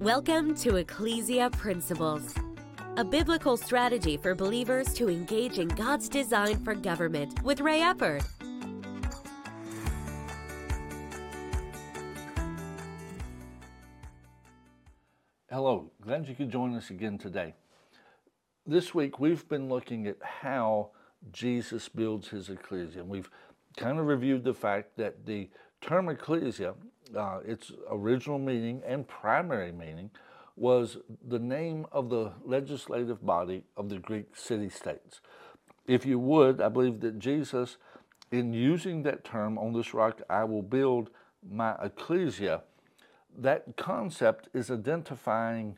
Welcome to Ecclesia Principles, a biblical strategy for believers to engage in God's design for government with Ray Eppard. Hello, glad you could join us again today. This week we've been looking at how Jesus builds his ecclesia. And we've kind of reviewed the fact that the term ecclesia, uh, its original meaning and primary meaning, was the name of the legislative body of the Greek city states. If you would, I believe that Jesus, in using that term, on this rock I will build my ecclesia, that concept is identifying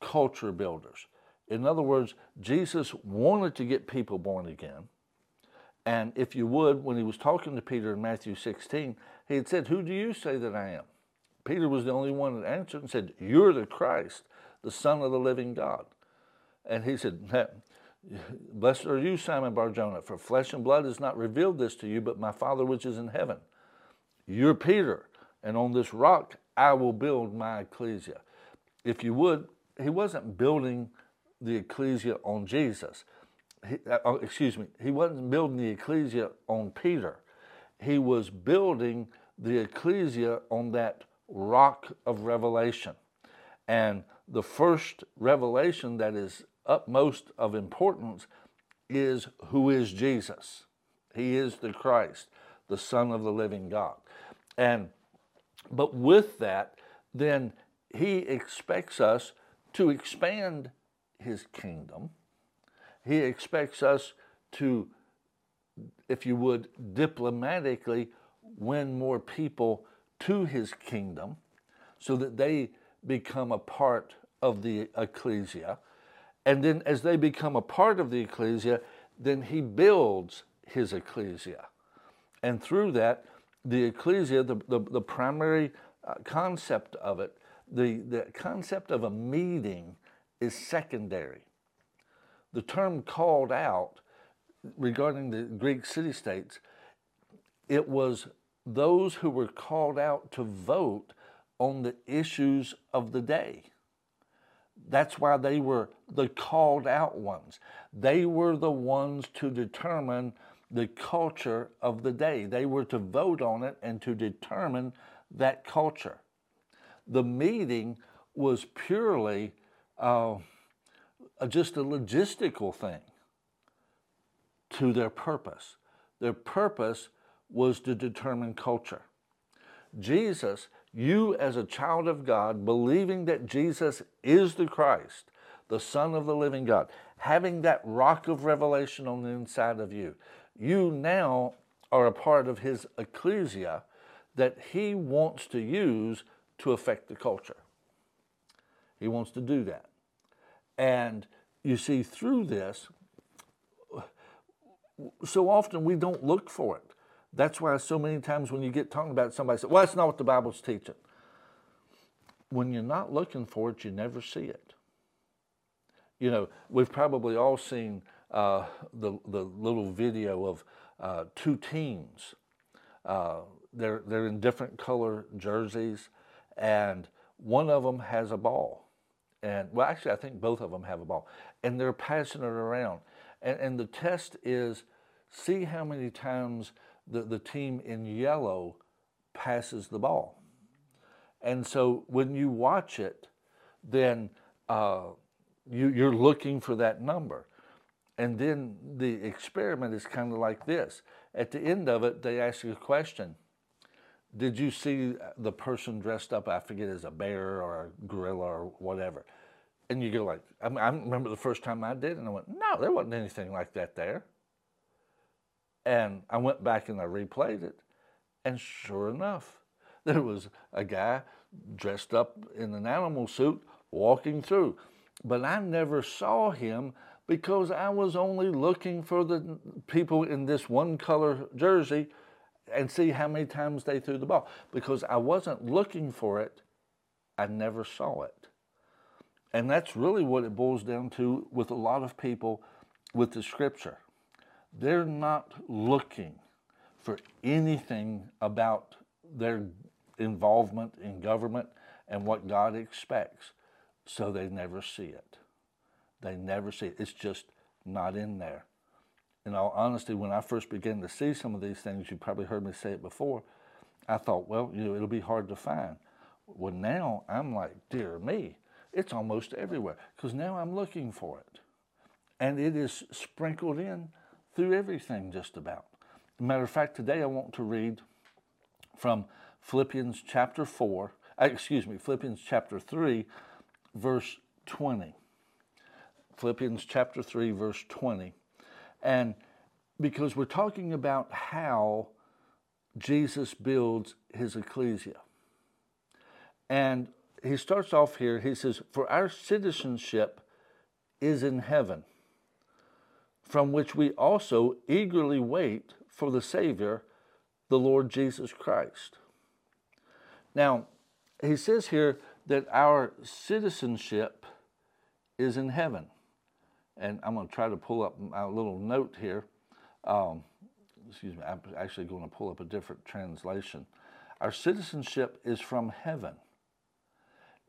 culture builders. In other words, Jesus wanted to get people born again. And if you would, when he was talking to Peter in Matthew 16, he had said, Who do you say that I am? Peter was the only one that answered and said, You're the Christ, the Son of the living God. And he said, Blessed are you, Simon Barjona, for flesh and blood has not revealed this to you, but my Father which is in heaven. You're Peter, and on this rock I will build my ecclesia. If you would, he wasn't building the ecclesia on Jesus. He, uh, oh, excuse me, he wasn't building the ecclesia on Peter. He was building the ecclesia on that rock of revelation. And the first revelation that is utmost of importance is who is Jesus? He is the Christ, the Son of the living God. And but with that, then he expects us to expand his kingdom. He expects us to, if you would, diplomatically win more people to his kingdom so that they become a part of the ecclesia. And then, as they become a part of the ecclesia, then he builds his ecclesia. And through that, the ecclesia, the, the, the primary uh, concept of it, the, the concept of a meeting is secondary. The term called out regarding the Greek city states, it was those who were called out to vote on the issues of the day. That's why they were the called out ones. They were the ones to determine the culture of the day. They were to vote on it and to determine that culture. The meeting was purely uh, just a logistical thing to their purpose. Their purpose was to determine culture. Jesus, you as a child of God, believing that Jesus is the Christ, the Son of the living God, having that rock of revelation on the inside of you, you now are a part of his ecclesia that he wants to use to affect the culture. He wants to do that. And you see, through this, so often we don't look for it. That's why so many times when you get talking about it, somebody says, well, that's not what the Bible's teaching. When you're not looking for it, you never see it. You know, we've probably all seen uh, the, the little video of uh, two teams. Uh, they're, they're in different color jerseys, and one of them has a ball. And well, actually, I think both of them have a ball, and they're passing it around. And, and the test is see how many times the, the team in yellow passes the ball. And so when you watch it, then uh, you, you're looking for that number. And then the experiment is kind of like this. At the end of it, they ask you a question. Did you see the person dressed up, I forget, as a bear or a gorilla or whatever? And you go like, I, I remember the first time I did, and I went, no, there wasn't anything like that there. And I went back and I replayed it, and sure enough, there was a guy dressed up in an animal suit walking through. But I never saw him because I was only looking for the people in this one color jersey and see how many times they threw the ball. Because I wasn't looking for it, I never saw it. And that's really what it boils down to with a lot of people with the scripture. They're not looking for anything about their involvement in government and what God expects, so they never see it. They never see it. It's just not in there. In all honesty, when I first began to see some of these things, you probably heard me say it before, I thought, well, you know, it'll be hard to find. Well, now I'm like, dear me, it's almost everywhere because now I'm looking for it. And it is sprinkled in through everything just about. Matter of fact, today I want to read from Philippians chapter 4, uh, excuse me, Philippians chapter 3, verse 20. Philippians chapter 3, verse 20. And because we're talking about how Jesus builds his ecclesia. And he starts off here, he says, For our citizenship is in heaven, from which we also eagerly wait for the Savior, the Lord Jesus Christ. Now, he says here that our citizenship is in heaven. And I'm going to try to pull up my little note here. Um, excuse me, I'm actually going to pull up a different translation. Our citizenship is from heaven.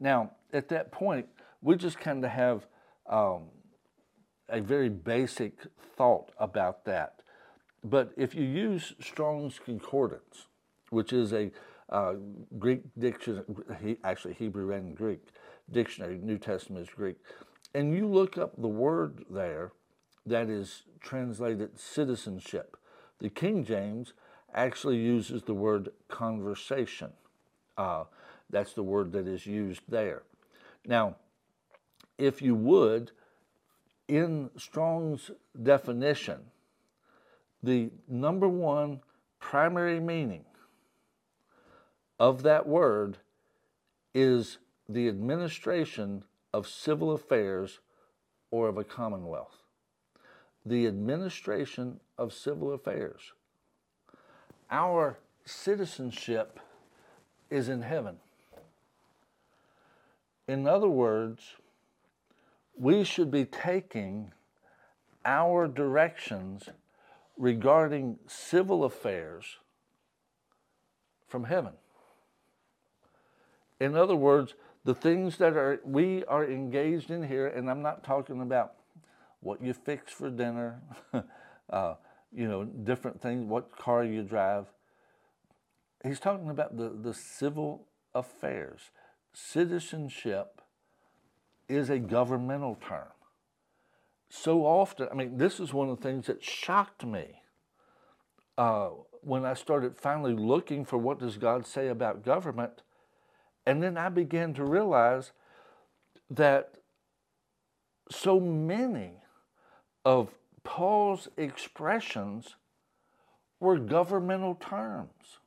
Now, at that point, we just kind of have um, a very basic thought about that. But if you use Strong's Concordance, which is a uh, Greek dictionary, actually Hebrew and Greek dictionary, New Testament is Greek, and you look up the word there that is translated citizenship, the King James actually uses the word conversation. Uh, that's the word that is used there. Now, if you would, in Strong's definition, the number one primary meaning of that word is the administration of civil affairs or of a commonwealth. The administration of civil affairs. Our citizenship is in heaven. In other words, we should be taking our directions regarding civil affairs from heaven. In other words, the things that are we are engaged in here, and I'm not talking about what you fix for dinner, uh, you know, different things, what car you drive. He's talking about the, the civil affairs. Citizenship is a governmental term. So often, I mean, this is one of the things that shocked me uh, when I started finally looking for what does God say about government. And then I began to realize that so many of Paul's expressions were governmental terms.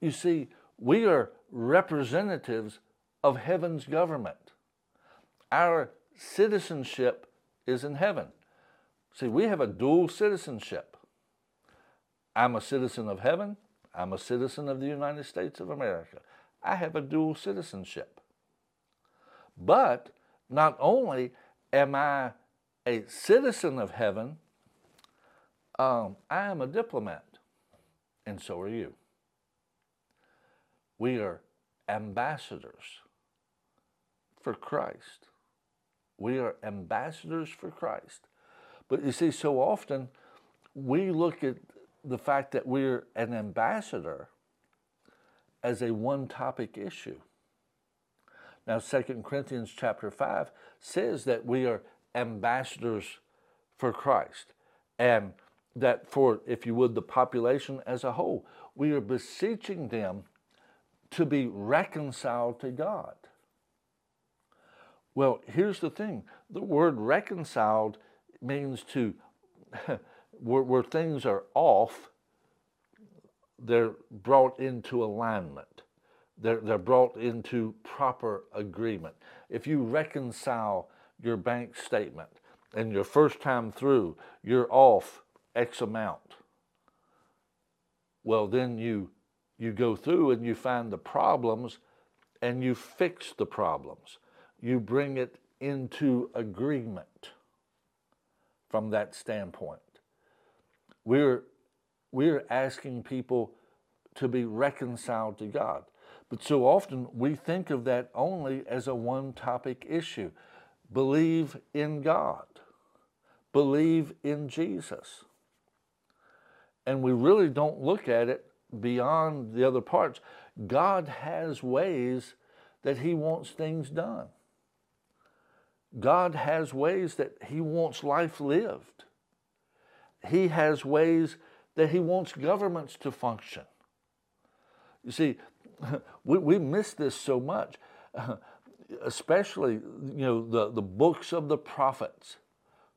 You see, we are representatives of heaven's government. Our citizenship is in heaven. See, we have a dual citizenship. I'm a citizen of heaven, I'm a citizen of the United States of America. I have a dual citizenship. But not only am I a citizen of heaven, um, I am a diplomat, and so are you. We are ambassadors for Christ. We are ambassadors for Christ. But you see, so often we look at the fact that we're an ambassador as a one topic issue. Now, 2 Corinthians chapter 5 says that we are ambassadors for Christ, and that for, if you would, the population as a whole, we are beseeching them to be reconciled to God. Well, here's the thing the word reconciled means to where, where things are off, they're brought into alignment. They're, they're brought into proper agreement. If you reconcile your bank statement and your first time through, you're off X amount. Well, then you, you go through and you find the problems and you fix the problems. You bring it into agreement from that standpoint. We're, we're asking people to be reconciled to God. But so often we think of that only as a one topic issue. Believe in God, believe in Jesus. And we really don't look at it beyond the other parts. God has ways that He wants things done. God has ways that He wants life lived. He has ways that He wants governments to function. You see, we, we miss this so much, especially, you know, the, the books of the prophets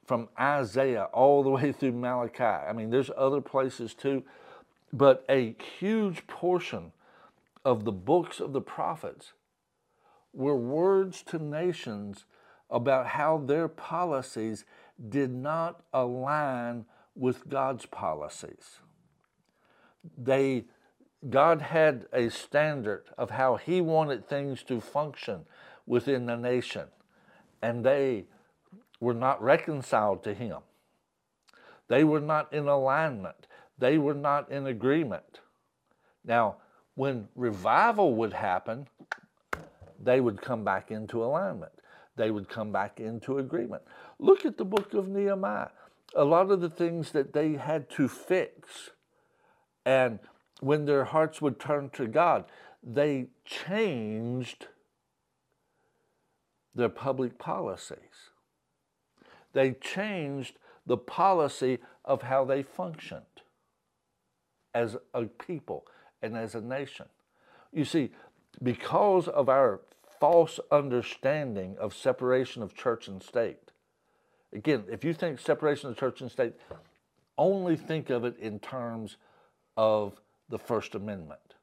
from Isaiah all the way through Malachi. I mean, there's other places too, but a huge portion of the books of the prophets were words to nations about how their policies did not align with God's policies. They God had a standard of how he wanted things to function within the nation, and they were not reconciled to him. They were not in alignment. They were not in agreement. Now, when revival would happen, they would come back into alignment. They would come back into agreement. Look at the book of Nehemiah. A lot of the things that they had to fix, and when their hearts would turn to God, they changed their public policies. They changed the policy of how they functioned as a people and as a nation. You see, because of our false understanding of separation of church and state, again, if you think separation of church and state, only think of it in terms of the First Amendment.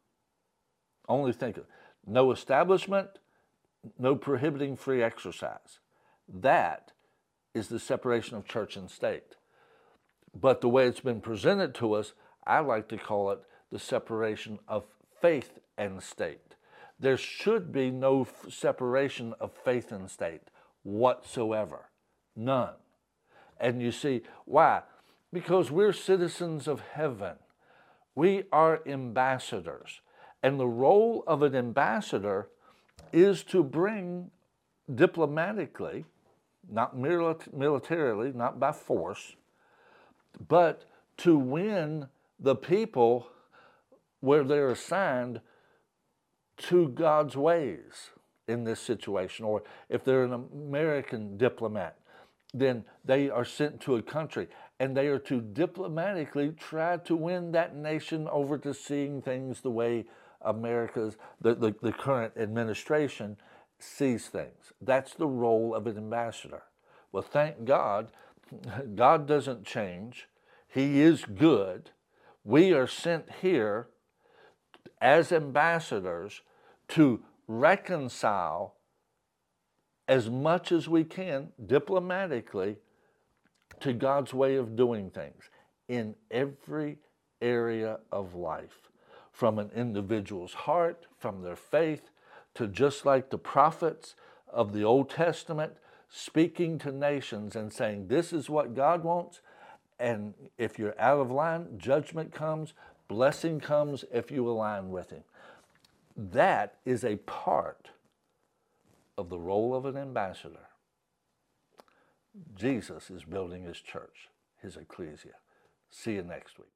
Only think of no establishment, no prohibiting free exercise. That is the separation of church and state. But the way it's been presented to us, I like to call it the separation of faith and state. There should be no f- separation of faith and state whatsoever. None. And you see, why? Because we're citizens of heaven. We are ambassadors. And the role of an ambassador is to bring diplomatically, not militarily, not by force, but to win the people where they're assigned to God's ways in this situation. Or if they're an American diplomat, then they are sent to a country and they are to diplomatically try to win that nation over to seeing things the way America's, the, the, the current administration sees things. That's the role of an ambassador. Well, thank God, God doesn't change. He is good. We are sent here as ambassadors to reconcile as much as we can diplomatically to God's way of doing things in every area of life, from an individual's heart, from their faith, to just like the prophets of the Old Testament speaking to nations and saying, This is what God wants. And if you're out of line, judgment comes, blessing comes if you align with Him. That is a part of the role of an ambassador. Jesus is building his church, his ecclesia. See you next week.